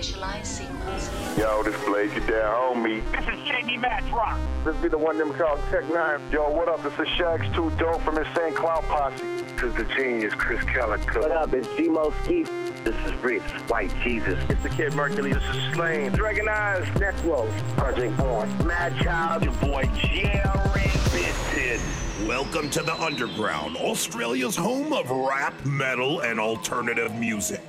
Initialize sequence. Yo, this Blaze, you there, homie. This is Jamie Madrox. This be the one them called Tech N9ne. Yo, what up? This is Shaggy 2 Dope from Insane Clown Posse. This is the genius, Krizz Kaliko. What up? It's G-Mo Skee. This is Rich, White Jesus. It's the Kid Mercury. This is Slaine. Dragonized. Necro, Project Born, Madchild, Your boy Jarren Benton. Welcome to the Underground, Australia's home of rap, metal, and alternative music.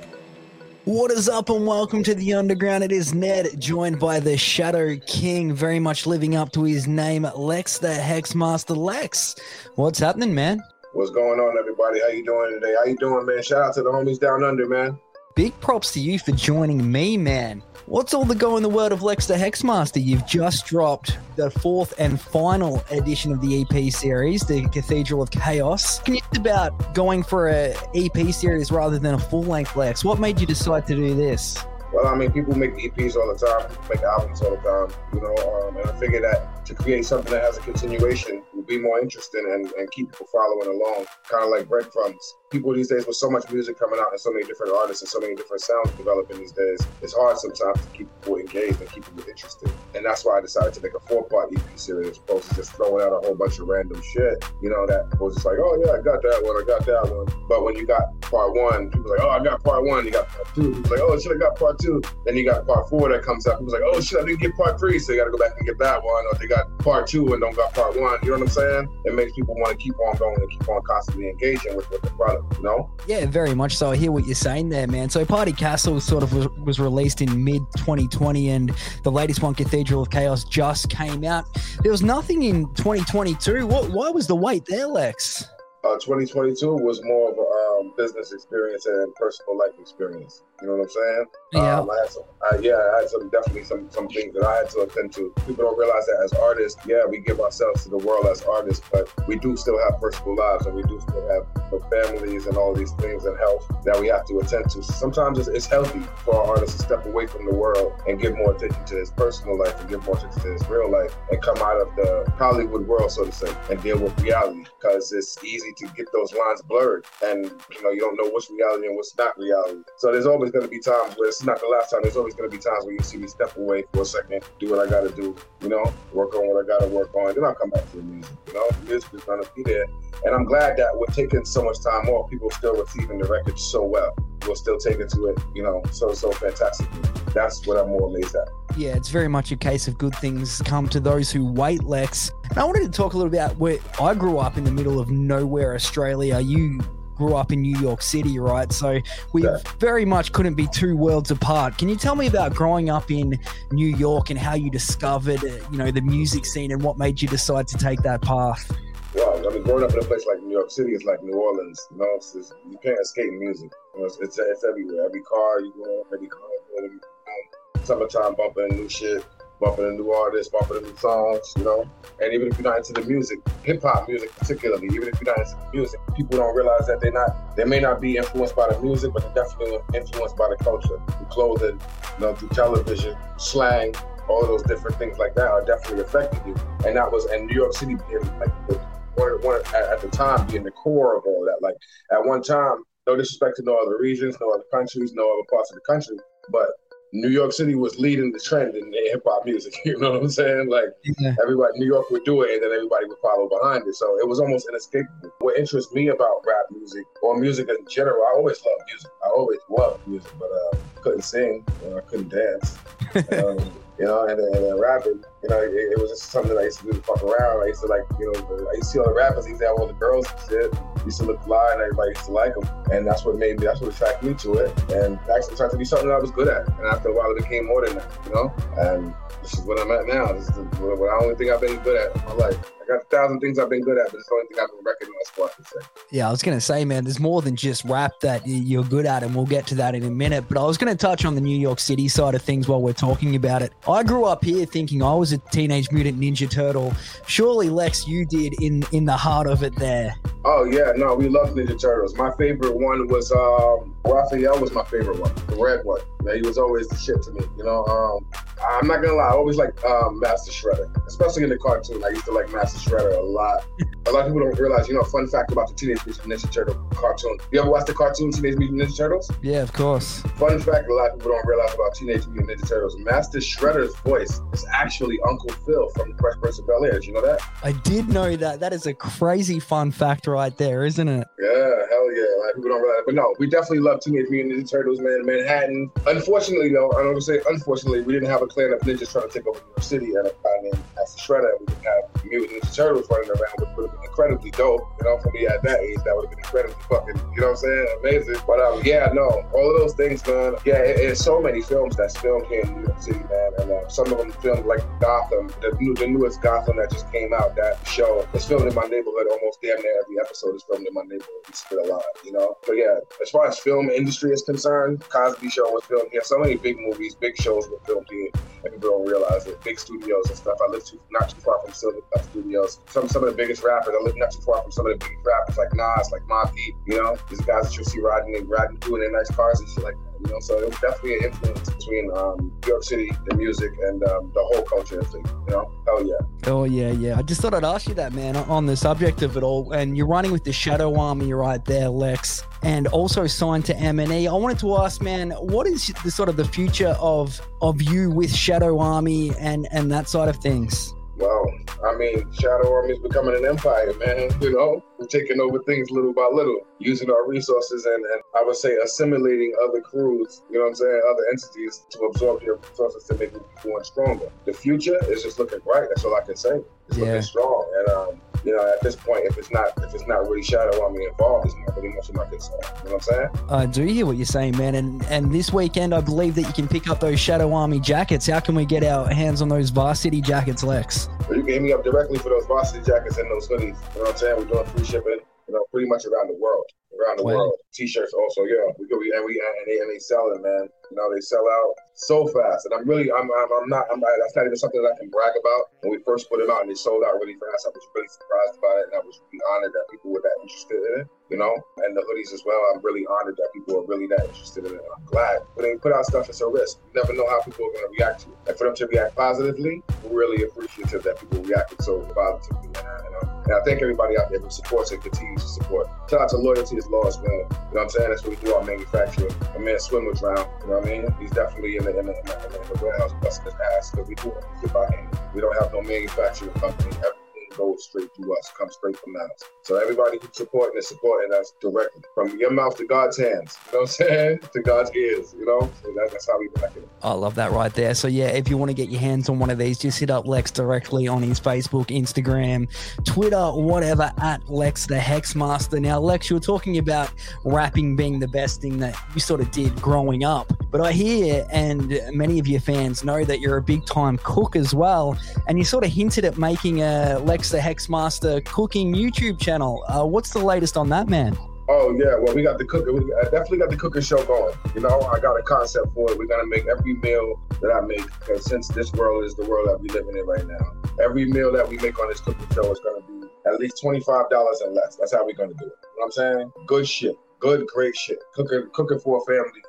What is up, and welcome to the Underground. It is Ned, joined by the Shadow King, very much living up to his name, Lex the Hexmaster. Lex, what's happening, man? What's going on, everybody? How you doing today? How you doing, man? Shout out to the homies down under, man. Big props to you for joining me, man. What's all the go in the world of Lex the Hexmaster? You've just dropped the fourth and final edition of the EP series, the Cathedral of Chaos. Can you about going for a EP series rather than a full length Lex? What made you decide to do this? Well, I mean, people make EPs all the time, make albums all the time, you know, um, and I figured that to create something that has a continuation will be more interesting and, and keep people following along, kind of like breadcrumbs. People these days with so much music coming out and so many different artists and so many different sounds developing these days, it's hard sometimes to keep people engaged and keep people interested. And that's why I decided to make a four-part EP series as opposed to just throwing out a whole bunch of random shit, you know, that was just like, oh yeah, I got that one, I got that one. But when you got part one, people like, oh, I got part one, you got part two. People like, oh, shit, I got part two. Then you got part four that comes out. People like, oh shit, I didn't get part three, so you got to go back and get that one. Or they got part two and don't got part one. You know what I'm saying? It makes people want to keep on going and keep on constantly engaging with, with the product. You know? Yeah, very much so. I hear what you're saying there, man. So, Party Castle sort of was, was released in mid 2020, and the latest one, Cathedral of Chaos, just came out. There was nothing in 2022. What? Why was the wait there, Lex? Uh, 2022 was more of a um, business experience and personal life experience. You know what I'm saying? Yeah. Um, I had some, I, yeah, I had some definitely some some things that I had to attend to. People don't realize that as artists, yeah, we give ourselves to the world as artists, but we do still have personal lives and we do still have you know, families and all these things and health that we have to attend to. So Sometimes it's, it's healthy for our artists to step away from the world and give more attention to his personal life and give more attention to his real life and come out of the Hollywood world, so to say, and deal with reality because it's easy to get those lines blurred and you know you don't know what's reality and what's not reality. So there's always going to be times where it's not the last time. There's always going to be times where you see me step away for a second, do what I got to do, you know, work on what I got to work on, then I'll come back to the music. You know, the music is going to be there, and I'm glad that we're taking so much time off. People still receiving the record so well. We're still taking to it, you know, so so fantastically. That's what I'm more amazed at. Yeah, it's very much a case of good things come to those who wait, Lex. And I wanted to talk a little about where I grew up in the middle of nowhere, Australia. You grew up in New York City, right? So we Yeah. very much couldn't be two worlds apart. Can you tell me about growing up in New York and how you discovered, you know, the music scene and what made you decide to take that path? Well, I mean, growing up in a place like New York City is like New Orleans. You know, it's you can't escape music. You know, it's, it's it's everywhere. Every car you go every car you go summertime bumping new shit, bumping a new artist, bumping new songs. You know, and even if you're not into the music, hip hop music particularly, even if you're not into the music, people don't realize that they're not. They may not be influenced by the music, but they're definitely influenced by the culture, clothing, you know, through television, slang. All those different things like that are definitely affecting you, and that was and New York City being like the one, one at, at the time being the core of all that. Like at one time, no disrespect to no other regions, no other countries, no other parts of the country, but New York City was leading the trend in hip hop music. You know what I'm saying? Like Yeah. everybody, New York would do it, and then everybody would follow behind it. So it was almost inescapable. What interests me about rap music or music in general, I always loved music. I always loved music, but uh, couldn't sing, I couldn't dance. um, you know, and and rapping, you know, it, it was just something that I used to do to fuck around. I used to like, you know, I used to see all the rappers, they used to have all the girls and shit. Used to look fly, and everybody used to like them, and that's what made me. That's what attracted me to it, and actually tried to be something that I was good at. And after a while, it became more than that, you know. And this is what I'm at now. This is the, what, the only thing I've been good at in my life. I got a thousand things I've been good at, but it's the only thing I've been recognized for. I can say. Yeah, I was going to say, man, there's more than just rap that you're good at, and we'll get to that in a minute. But I was going to touch on the New York City side of things while we're talking about it. I grew up here thinking I was a Teenage Mutant Ninja Turtle. Surely, Lex, you did in in the heart of it there. Oh yeah, no, we love Ninja Turtles. My favorite one was um Raphael was my favorite one, the red one. Man, he was always the shit to me. You know, um, I'm not gonna lie, I always like um, Master Shredder, especially in the cartoon. I used to like Master Shredder a lot. A lot of people don't realize, you know, fun fact about the Teenage Mutant Ninja Turtle cartoon. You ever watch the cartoon Teenage Mutant Ninja Turtles? Yeah, of course. Fun fact a lot of people don't realize about Teenage Mutant Ninja Turtles. Master Shredder's voice is actually Uncle Phil from the Fresh Prince of Bel Air. Did you know that? I did know that. That is a crazy fun fact right there, isn't it? Yeah, hell yeah. A lot of people don't realize. But no, we definitely love Teenage Mutant Ninja Turtles, man. in Manhattan. Unfortunately, though, I'm gonna say unfortunately, we didn't have a clan of ninjas trying to take over New York City and a guy named Master Shredder. We didn't have Mutant Ninja Turtles running around, which would have been incredibly dope. You know, for me at that age, that would have been incredibly fucking, you know what I'm saying? Amazing. But um, yeah, no, all of those things, man. Yeah, it, it's so many films that's filmed here in New York City, man. And uh, some of them filmed like Gotham, the, new, the newest Gotham that just came out. That show is filmed in my neighborhood. Almost damn near every episode is filmed in my neighborhood. We spit a lot, you know. But yeah, as far as film industry is concerned, Cosby Show was filmed here. So many big movies, big shows were filmed here, and people don't realize it. Big studios and stuff. I live too, not too far from Silver Cup Studios. Some some of the biggest rappers. I live not too far from some of the biggest rappers like Nas, like Mobb Deep. You know, these guys that you see riding, they riding through in their nice cars and shit like that. You know, so it was definitely an influence between um, New York City, the music, and um, the whole culture and thing. You know, hell yeah. Oh yeah, yeah. I just thought I'd ask you that, man, on the subject of it all. And you're running with the Shadow Army right there, Lex, and also signed to M&E. I wanted to ask, man, what is the sort of the future of of you with Shadow Army and and that side of things? Well, I mean, Shadow Army is becoming an empire, man. You know, we're taking over things little by little, using our resources and, and I would say assimilating other crews, you know what I'm saying, other entities to absorb your resources to make it more stronger. The future is just looking bright. That's all I can say. It's Yeah. looking strong. And um, you know, at this point, if it's not if it's not really Shadow Army involved, it's not really much of my concern. You know what I'm saying? I do hear what you're saying, man. And and this weekend, I believe that you can pick up those Shadow Army jackets. How can we get our hands on those Varsity jackets, Lex? But you can hit me up directly for those varsity jackets and those hoodies. You know what I'm saying? We're doing free shipping, you know, pretty much around the world. Around the Wow. world. T-shirts also, yeah. We go and we and they and they sell it, man. You know, they sell out so fast. And I'm really I'm I'm, I'm not I'm not, that's not even something that I can brag about. When we first put it out and they sold out really fast, I was really surprised by it and I was really honored that people were that interested in it, you know? And the hoodies as well, I'm really honored that people are really that interested in it. I'm glad. When they put out stuff, it's a risk. You never know how people are gonna react to it. And for them to react positively, we're really appreciative that people reacted so positively. And, I- you know? And I thank everybody out there who supports and continues to support. Shout out to Loyalty is Law as well. You know what I'm saying? That's what we do our manufacturing. My man Swim was around. You know what I mean? He's definitely in the, in the, in the, in the warehouse busting his ass because we do it by hand. We don't have no manufacturing company. Everything goes straight to us, comes straight from us. So everybody who's supporting is supporting us directly from your mouth to God's hands. You know what I'm saying? To God's ears. You know? So that, that's how we back it. I love that right there. So yeah, if you want to get your hands on one of these, just hit up Lex directly on his Facebook, Instagram, Twitter, whatever at Lex the Hexmaster. Now, Lex, you were talking about rapping being the best thing that you sort of did growing up, but I hear and many of your fans know that you're a big time cook as well, and you sort of hinted at making a Lex the Hexmaster cooking YouTube channel. Uh, what's the latest on that, man? Oh yeah, well we got the cooking. We I definitely got the cooking show going. You know, I got a concept for it. We're gonna make every meal that I make because since this world is the world that we living in right now, every meal that we make on this cooking show is gonna be at least twenty five dollars and less. That's how we're gonna do it. You know what I'm saying? Good shit, good great shit. Cooking cooking for a family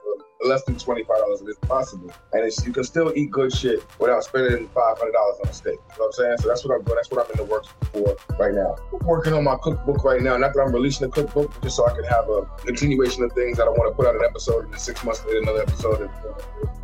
less than twenty five dollars if it's possible, and it's, you can still eat good shit without spending five hundred dollars on a steak. You know what I'm saying? So that's what I'm doing. That's what I'm in the works for right now. I'm working on my cookbook right now. Not that I'm releasing a cookbook, just so I can have a continuation of things. that I want to put out an episode and then six months later another episode and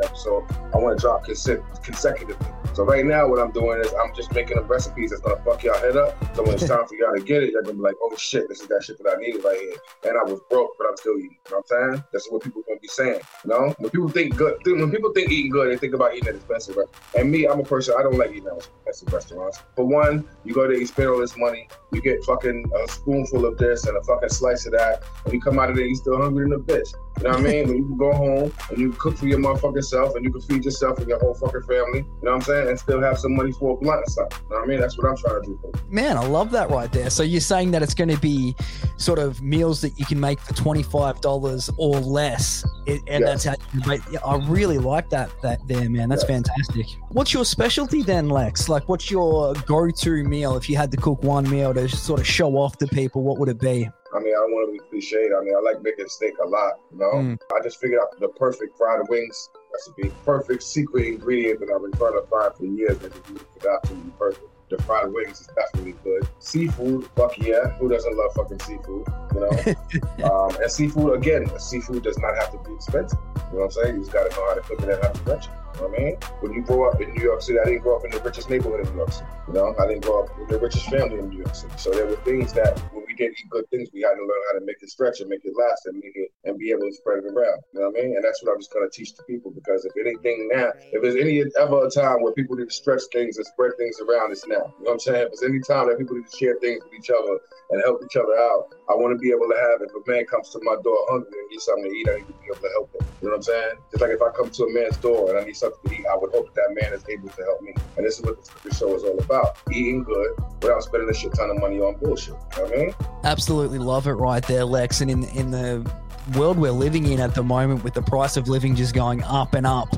episode. I want to drop conse- consecutively. So right now, what I'm doing is I'm just making up recipes that's gonna fuck y'all head up. So when it's time for y'all to get it, you're gonna be like, oh shit, this is that shit that I needed right here. And I was broke, but I'm still eating. You know what I'm saying? That's what people gonna be saying. Know, when people think good, when people think eating good, they think about eating at expensive restaurants. And me, I'm a person I don't like eating at expensive restaurants. For one, you go there, you spend all this money, you get fucking a spoonful of this and a fucking slice of that, and you come out of there, you still hungry in the bitch. You know what I mean? When you can go home and you cook for your motherfucking self and you can feed yourself and your whole fucking family, you know what I'm saying? And still have some money for a blunt and stuff. You know what I mean? That's what I'm trying to do. Man, I love that right there. So you're saying that it's going to be sort of meals that you can make for twenty five dollars or less, it, and Yes. that's how you make. Yeah, I really like that. That there, man. That's Yeah. fantastic. What's your specialty then, Lex? Like, what's your go to meal if you had to cook one meal to sort of show off to people? What would it be? I mean, I don't want to be cliche. I mean, I like making steak a lot, you know? Mm. I just figured out the perfect fried wings recipe. Perfect secret ingredient that I've been trying to find for years that is absolutely perfect. The fried wings is definitely good. Seafood, fuck yeah. Who doesn't love fucking seafood? You know? um, and seafood, again, seafood does not have to be expensive. You know what I'm saying? You just gotta know how to cook it and how to it. You know what I mean? When you grow up in New York City, I didn't grow up in the richest neighborhood in New York City. You know, I didn't grow up with the richest family in New York City. So there were things that when we did eat good things, we had to learn how to make it stretch and make it last and make it and be able to spread it around. You know what I mean? And that's what I'm just gonna teach the people because if anything now, if there's any ever a time where people need to stretch things and spread things around, it's now. You know what I'm saying? If there's any time that people need to share things with each other and help each other out, I want to be able to have. If a man comes to my door hungry and needs something to eat, I need to be able to help him. You know what I'm saying? Just like if I come to a man's door and I need something to eat, I would hope that man is able to help me. And this is what the show is all about: eating good without spending a shit ton of money on bullshit. You know what I mean? Absolutely love it right there, Lex. And in in the world we're living in at the moment, with the price of living just going up and up,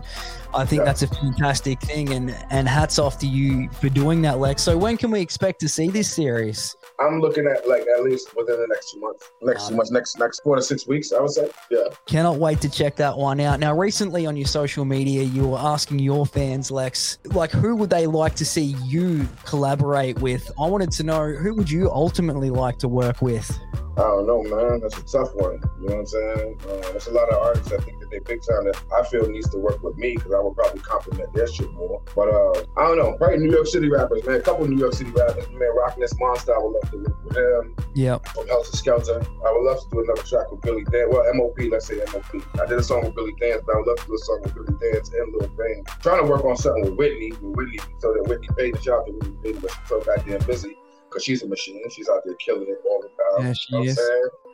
I think Yeah. that's a fantastic thing. And and hats off to you for doing that, Lex. So when can we expect to see this series? I'm looking at like at least within the next two months, next two months, next next four to six weeks, I would say. Yeah. Cannot wait to check that one out. Now, recently on your social media, you were asking your fans, Lex, like who would they like to see you collaborate with? I wanted to know who would you ultimately like to work with? I don't know, man. That's a tough one. You know what I'm saying? Uh, there's a lot of artists I think that they big time that I feel needs to work with me because I would probably compliment their shit more. But uh, I don't know. Probably New York City rappers, man. A couple New York City rappers, man. Rockness Monster, I would love to work with him. Yep. From Heltah Skeltah, I would love to do another track with Billy Danze. Well, MOP, let's say MOP. I did a song with Billy Danze, but I would love to do a song with Billy Danze and Lil Fame. Trying to work on something with Whitney, with Whitney, so that Whitney paid the shot to Whitney but she's so goddamn busy because she's a machine. She's out there killing it all the time. Yeah, she you know is.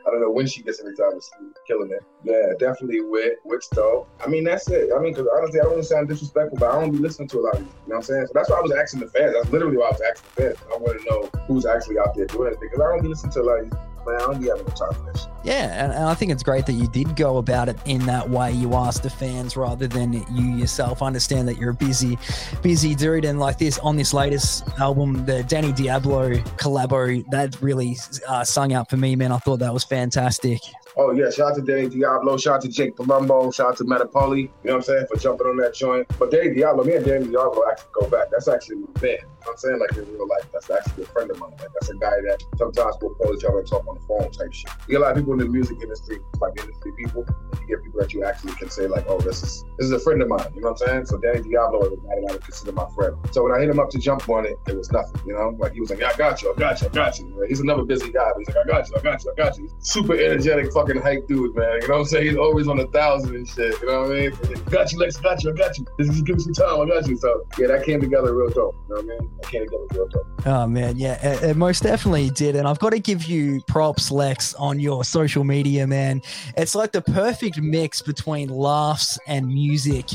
I don't know when she gets any time to sleep, killing it. Yeah, definitely Wit, Wit's dope. I mean, that's it. I mean, because honestly, I don't want to sound disrespectful, but I don't be listening to a lot of these. You know what I'm saying? So that's why I was asking the fans. That's literally why I was asking the fans. I want to know who's actually out there doing it because I don't be listening to a lot of these. Man, I don't be having no time for this. Yeah, and, I think it's great that you did go about it in that way. You asked the fans rather than you yourself. Understand that you're a busy, busy dude, and like this on this latest album, the Danny Diablo collabo, that really uh, sung out for me, man. I thought that was fantastic. Oh yeah, shout out to Danny Diablo, shout out to Jake Palumbo, shout out to Metapoli, you know what I'm saying, for jumping on that joint. But Danny Diablo, me and Danny Diablo actually go back. That's actually my man. You know what I'm saying? Like in real life. That's actually a friend of mine. Like that's a guy that sometimes we'll call each other and talk on the phone type shit. You get a lot of people in the music industry, like industry people. You get people that you actually can say, like, oh, this is this is a friend of mine. You know what I'm saying? So Danny Diablo is a guy that consider my friend. So when I hit him up to jump on it, it was nothing, you know? Like he was like, yeah, I got you, I got you, I got you. He's another busy guy, but he's like, I got you, I got you, I got you. Super energetic fucking hype dude, man. You know what I'm saying? He's always on a thousand and shit. You know what I mean? Like, got you, Lex, got you, I got you. Just give me some time, I got you. So yeah, that came together real dope. You know what I mean? That came together real dope. Oh man, yeah, it, it most definitely did, and I've got to give you props, Lex, on your social media, man. It's like the perfect mix between laughs and music.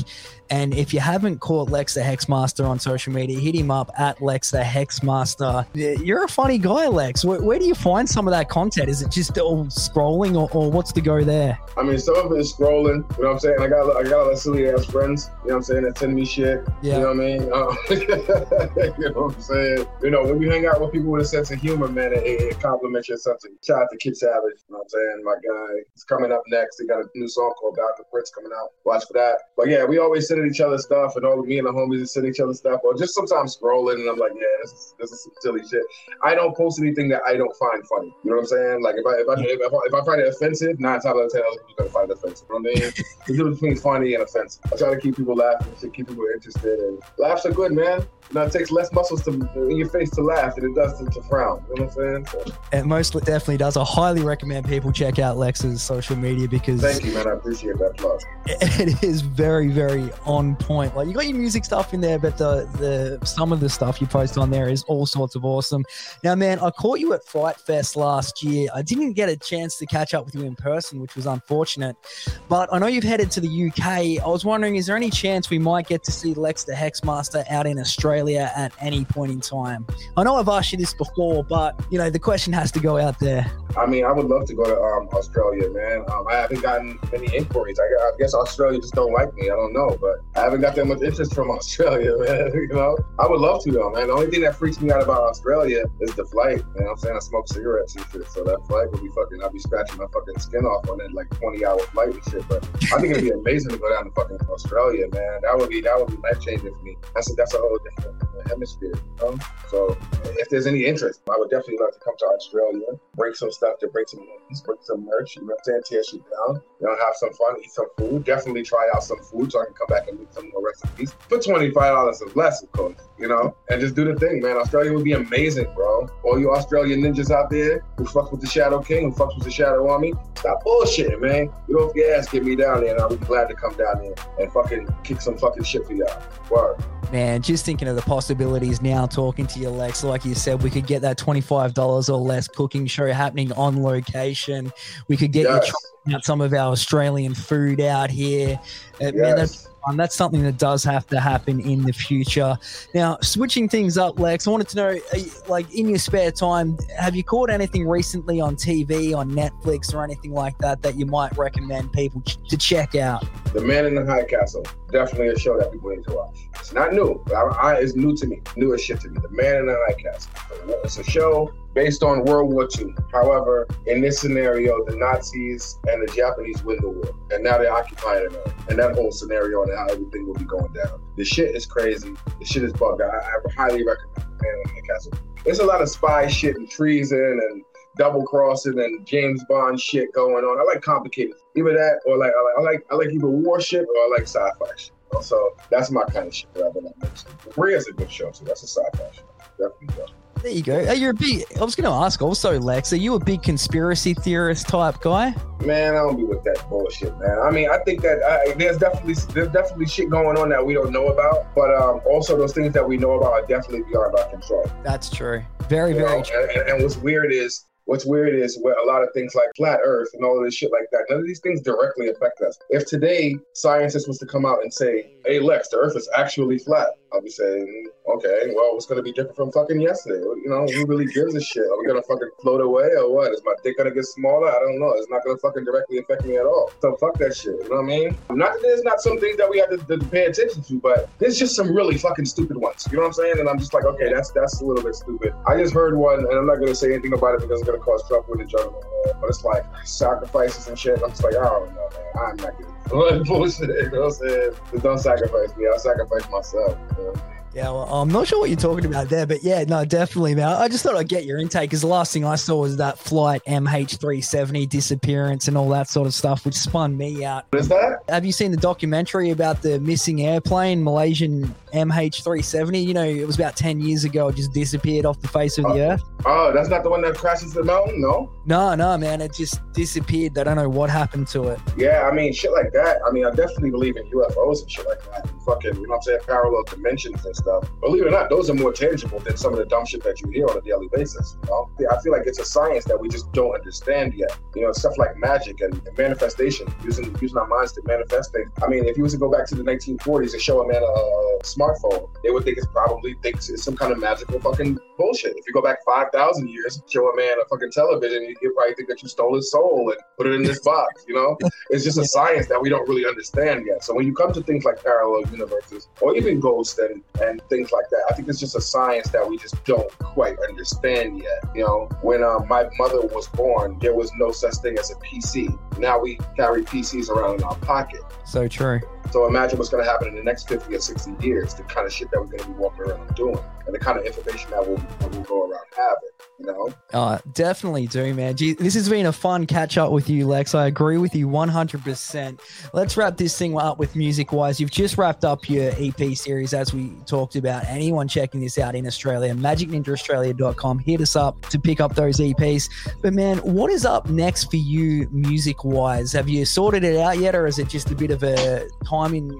And if you haven't caught Lex the Hexmaster on social media, hit him up at Lex the Hexmaster. You're a funny guy, Lex. Where, where do you find some of that content? Is it just all scrolling, or, or what's the go there? I mean, some of it is scrolling. You know what I'm saying? I got I got a lot of silly ass friends. You know what I'm saying? That send me shit. Yeah. You know what I mean? Um, you know what I'm saying? You know, when you hang out with people with a sense of humor, man, it, it compliments your sense of. Shout out to Kid Savage. You know what I'm saying? My guy. He's coming up next. He got a new song called Dr. to Fritz coming out. Watch for that. But yeah, we always send each other stuff, and all of me and the homies just send each other stuff, or just sometimes scrolling, and I'm like, yeah, this is, this is some silly shit. I don't post anything that I don't find funny. You know what I'm saying? Like if I if I if I, if I find it offensive, nine times out of ten, other people gonna find it offensive. You know what I mean? the difference between funny and offensive. I try to keep people laughing, shit, keep people interested, and laughs are good, man. Know, it takes less muscles to in your face to laugh than it does to, to frown. You know what I'm saying? So, It most definitely does. I highly recommend people check out Lex's social media because thank you, man. I appreciate that plus. it is very very on point like you got your music stuff in there but the the some of the stuff you post on there is all sorts of awesome now man i caught you at fright fest last year i didn't get a chance to catch up with you in person which was unfortunate but i know you've headed to the uk i was wondering is there any chance we might get to see lex the hexmaster out in australia at any point in time. I know i've asked you this before but you know the question has to go out there I mean, I would love to go to um, Australia, man. Um, I haven't gotten many inquiries. I, I guess Australia just don't like me. I don't know, but I haven't got that much interest from Australia, man. you know, I would love to though, man. The only thing that freaks me out about Australia is the flight. You know what I'm saying? I smoke cigarettes and shit, so that flight would be fucking. I'd be scratching my fucking skin off on that like 20 hour flight and shit. But I think it'd be amazing to go down to fucking Australia, man. That would be that would be life changing for me. That's a, that's a whole different hemisphere. You know? So if there's any interest, I would definitely love to come to Australia, bring some stuff to bring some bring some merch, you know what I'm saying? Tear shit down, you know, have some fun, eat some food. Definitely try out some food so I can come back and make some more recipes. For $25 or less, of course, you know, and just do the thing, man. Australia would be amazing, bro. All you Australian ninjas out there who fucks with the Shadow King, who fucks with the Shadow Army, stop bullshitting, man. You off your ass, get me down there, and I'll be glad to come down there and fucking kick some fucking shit for y'all. Word. Man, just thinking of the possibilities now talking to you, Lex. Like you said, we could get that $25 or less cooking show happening on location. We could get Yes. you trying out some of our Australian food out here. Uh, Man, Yes. that's, um, that's something that does have to happen in the future. Now, switching things up, Lex, I wanted to know, like, in your spare time, have you caught anything recently on TV, on Netflix, or anything like that that you might recommend people ch- to check out? The Man in the High Castle, definitely a show that people need to watch. It's not new, but I, I, it's new to me, new as shit to me. The Man in the High Castle. It's a show based on World War II. However, in this scenario, the Nazis and the Japanese win the war, and now they're occupying America. And that whole scenario and how everything will be going down. The shit is crazy. The shit is bugged. I, I highly recommend in the Castle. There's a lot of spy shit and treason and double crossing and James Bond shit going on. I like complicated. Either that or like I like I like, I like either war shit or I like sci-fi shit. So that's my kind of shit that I've been like mixing. Rhea is a good show, so that's a sci-fi show. Definitely. Go. There you go. Are you a big? I was going to ask also, Lex. Are you a big conspiracy theorist type guy? Man, I don't be with that bullshit, man. I mean, I think that I, there's definitely there's definitely shit going on that we don't know about, but um, also those things that we know about are definitely beyond our control. That's true. Very, You very know, true. and, and, and what's weird is what's weird is where a lot of things like flat Earth and all of this shit like that. None of these things directly affect us. If today scientists was to come out and say, "Hey, Lex, the Earth is actually flat," I'll be saying, "Okay, well, it's gonna be different from fucking yesterday. You know, who really gives a shit? Are we gonna fucking float away or what? Is my dick gonna get smaller? I don't know. It's not gonna fucking directly affect me at all. So fuck that shit. You know what I mean? Not that there's not some things that we have to, to pay attention to, but there's just some really fucking stupid ones. You know what I'm saying? And I'm just like, okay, that's that's a little bit stupid. I just heard one, and I'm not gonna say anything about it because it's gonna cause trouble in the jungle. But it's like sacrifices and shit. I'm just like, I don't know, man. I'm not getting bullshit. You know what I'm saying? Don't sacrifice me. I'll sacrifice myself. You know? Yeah, well, I'm not sure what you're talking about there, but yeah, no, definitely, man. I just thought I'd get your intake because the last thing I saw was that flight MH370 disappearance and all that sort of stuff, which spun me out. What is that? Have you seen the documentary about the missing airplane, Malaysian MH370? You know, it was about 10 years ago, it just disappeared off the face of the oh. earth. Oh, that's not the one that crashes the mountain, no? No, no, man, it just disappeared. They don't know what happened to it. Yeah, I mean, shit like that. I mean, I definitely believe in UFOs and shit like that. And fucking, you know what I'm saying, parallel dimensions and stuff. Believe it or not, those are more tangible than some of the dumb shit that you hear on a daily basis. You know, I feel like it's a science that we just don't understand yet. You know, stuff like magic and, and manifestation, using using our minds to manifest things. I mean, if you was to go back to the 1940s and show a man a, a smartphone, they would think it's probably thinks it's some kind of magical fucking bullshit. If you go back five thousand years, show a man a fucking television, he'd probably think that you stole his soul and put it in this box. You know, it's just a science that we don't really understand yet. So when you come to things like parallel universes or even ghosts and, and things like that, I think it's just a science that we just don't quite understand yet. You know, when um, my mother was born, there was no such thing as a PC. Now we carry PCs around in our pocket. So true. So imagine what's going to happen in the next 50 or 60 years, the kind of shit that we're going to be walking around doing, and the kind of information that we'll, we'll go around having, you know? Uh, definitely do, man. Gee, this has been a fun catch up with you, Lex. I agree with you 100%. Let's wrap this thing up with music wise. You've just wrapped up your EP series, as we talked about. Anyone checking this out in Australia, magicninjaaustralia.com, hit us up to pick up those EPs. But, man, what is up next for you music wise? Have you sorted it out yet, or is it just a bit of a time in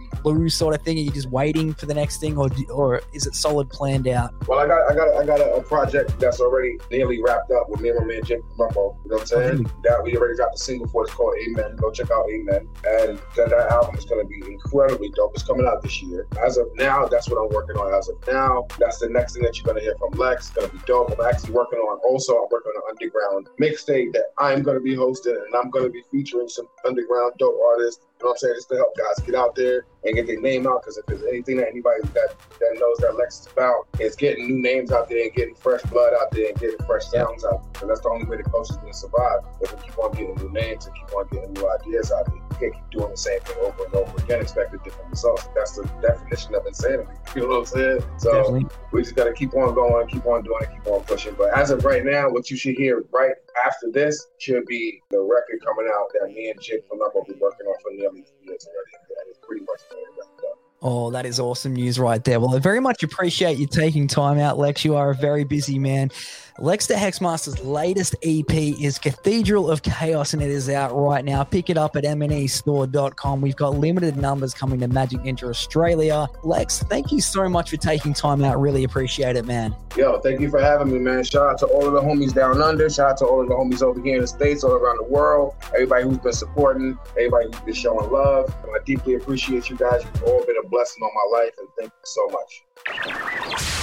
sort of thing? Are you just waiting for the next thing, or or is it solid planned out? Well, I got I got I got a, a project that's already nearly wrapped up with me and my man Jake Palumbo. You know what I'm saying? Oh, really? That we already got the single for. It's called Amen. Go check out Amen. And that, that album is going to be incredibly dope. It's coming out this year. As of now, that's what I'm working on. As of now, that's the next thing that you're going to hear from Lex. It's going to be dope. I'm actually working on. Also, I'm working on an underground mixtape that I'm going to be hosting, and I'm going to be featuring some underground dope artists. You know what I'm saying? Just to help guys get out there and get their name out. Because if there's anything that anybody that that knows that Lex is about, is getting new names out there and getting fresh blood out there and getting fresh sounds out. there. And that's the only way the culture's going to survive. If we keep on getting new names and keep on getting new ideas out there, you can't keep doing the same thing over and over again, expecting different results. That's the definition of insanity. You know what I'm saying? So Definitely. we just got to keep on going, keep on doing it, keep on pushing. But as of right now, what you should hear right after this should be the record coming out that me and Jake Palumbo will be working on for nearly years already. And it's pretty much up. Oh, that is awesome news right there. Well, I very much appreciate you taking time out, Lex. You are a very busy man. Lex the Hexmaster's latest EP is Cathedral of Chaos, and it is out right now. Pick it up at mnestore.com. We've got limited numbers coming to Magic Ninja Australia. Lex, thank you so much for taking time out. Really appreciate it, man. Yo, thank you for having me, man. Shout out to all of the homies down under. Shout out to all of the homies over here in the States, all around the world. Everybody who's been supporting, everybody who's been showing love. I deeply appreciate you guys. You've all been a blessing on my life, and thank you so much.